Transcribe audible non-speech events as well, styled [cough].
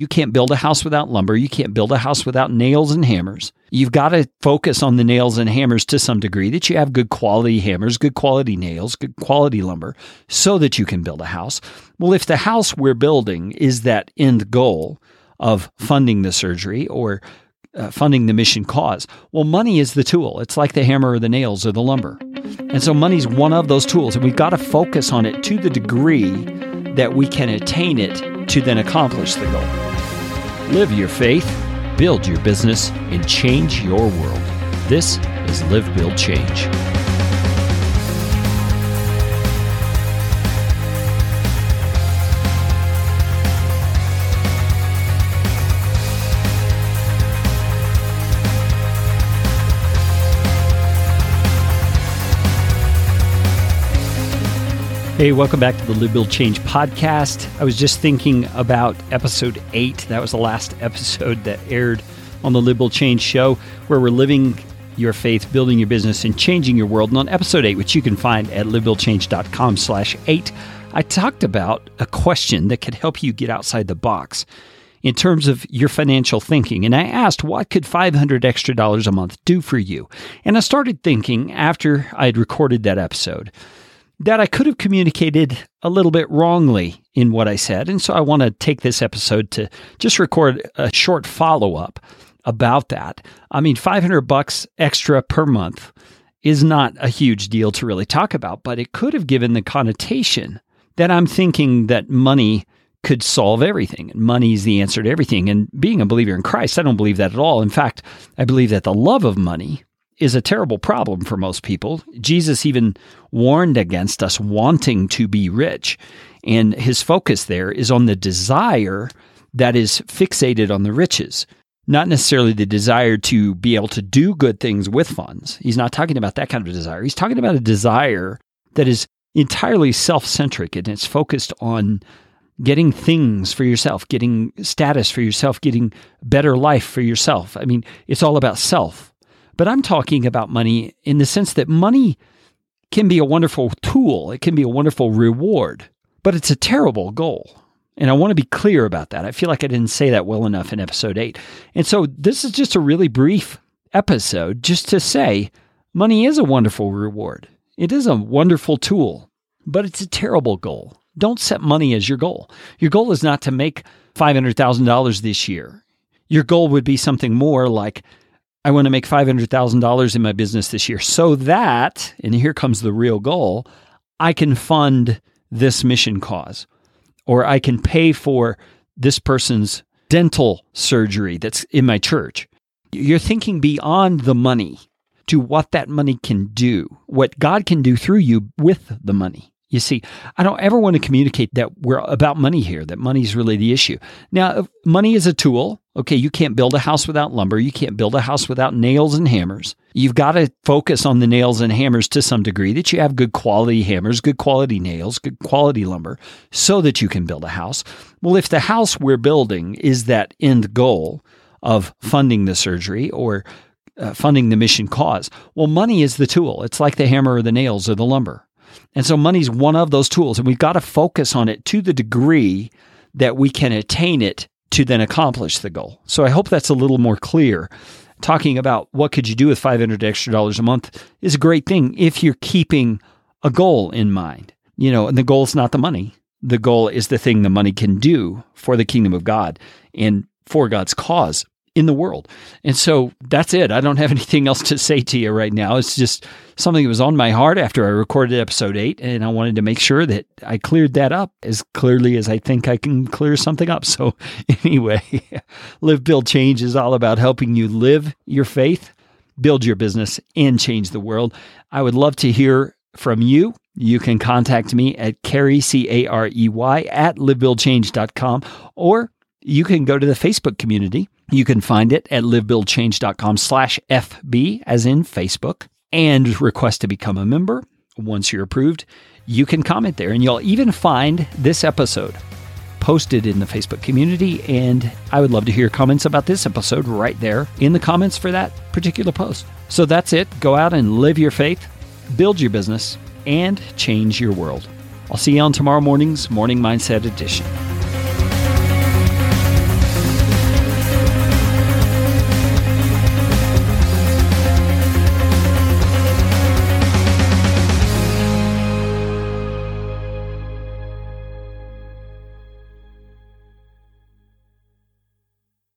You can't build a house without lumber. You can't build a house without nails and hammers. You've got to focus on the nails and hammers to some degree that you have good quality hammers, good quality nails, good quality lumber so that you can build a house. Well, if the house we're building is that end goal of funding the surgery or uh, funding the mission cause, well, money is the tool. It's like the hammer or the nails or the lumber. And so money's one of those tools, and we've got to focus on it to the degree that we can attain it to then accomplish the goal. Live your faith, build your business, and change your world. This is Live, Build, Change. Hey, welcome back to the Live Build Change podcast. I was just thinking about episode eight. That was the last [laughs] episode that aired on the Live Build Change show, where we're living your faith, building your business, and changing your world. And on episode eight, which you can find at livebuildchange.com slash eight, I talked about a question that could help you get outside the box in terms of your financial thinking. And I asked, what could 500 extra dollars a month do for you? And I started thinking after I'd recorded that episode that I could have communicated a little bit wrongly in what I said. And so I want to take this episode to just record a short follow up about that. I mean, 500 bucks extra per month is not a huge deal to really talk about, but it could have given the connotation that I'm thinking that money could solve everything. And money is the answer to everything. And being a believer in Christ, I don't believe that at all. In fact, I believe that the love of money is a terrible problem for most people. Jesus even warned against us wanting to be rich. And his focus there is on the desire that is fixated on the riches, not necessarily the desire to be able to do good things with funds. He's not talking about that kind of desire. He's talking about a desire that is entirely self centric and it's focused on getting things for yourself, getting status for yourself, getting better life for yourself. I mean, it's all about self. But I'm talking about money in the sense that money can be a wonderful tool, it can be a wonderful reward, but it's a terrible goal. And I want to be clear about that. I feel like I didn't say that well enough in episode eight. And so this is just a really brief episode just to say money is a wonderful reward. It is a wonderful tool, but it's a terrible goal. Don't set money as your goal. Your goal is not to make $500,000 this year. Your goal would be something more like I want to make $500,000 in my business this year so that, and here comes the real goal, I can fund this mission cause or I can pay for this person's dental surgery that's in my church. You're thinking beyond the money to what that money can do, what God can do through you with the money. You see, I don't ever want to communicate that we're about money here, that money is really the issue. Now, money is a tool. Okay, you can't build a house without lumber. You can't build a house without nails and hammers. You've got to focus on the nails and hammers to some degree, that you have good quality hammers, good quality nails, good quality lumber, so that you can build a house. Well, if the house we're building is that end goal of funding the surgery or uh, funding the mission cause, well, money is the tool. It's like the hammer or the nails or the lumber. And so money's one of those tools, and we've got to focus on it to the degree that we can attain it to then accomplish the goal. So I hope that's a little more clear. Talking about what could you do with 500 extra dollars a month is a great thing if you're keeping a goal in mind. You know, and the goal is not the money. The goal is the thing the money can do for the kingdom of God and for God's cause in the world. And so that's it. I don't have [laughs] anything else to say to you right now. It's just something that was on my heart after I recorded episode eight, and I wanted to make sure that I cleared that up as clearly as I think I can clear something up. [laughs] So, anyway, [laughs] Live, Build, Change is all about helping you live your faith, build your business, and change the world. I would love to hear from you. You can contact me at Carey, C A R E Y, at livebuildchange.com, or you can go to the Facebook community. You can find it at livebuildchange.com slash FB, as in Facebook, and request to become a member. Once you're approved, you can comment there, and you'll even find this episode posted in the Facebook community. And I would love to hear comments about this episode right there in the comments for that particular post. So that's it. Go out and live your faith, build your business, and change your world. I'll see you on tomorrow morning's Morning Mindset Edition.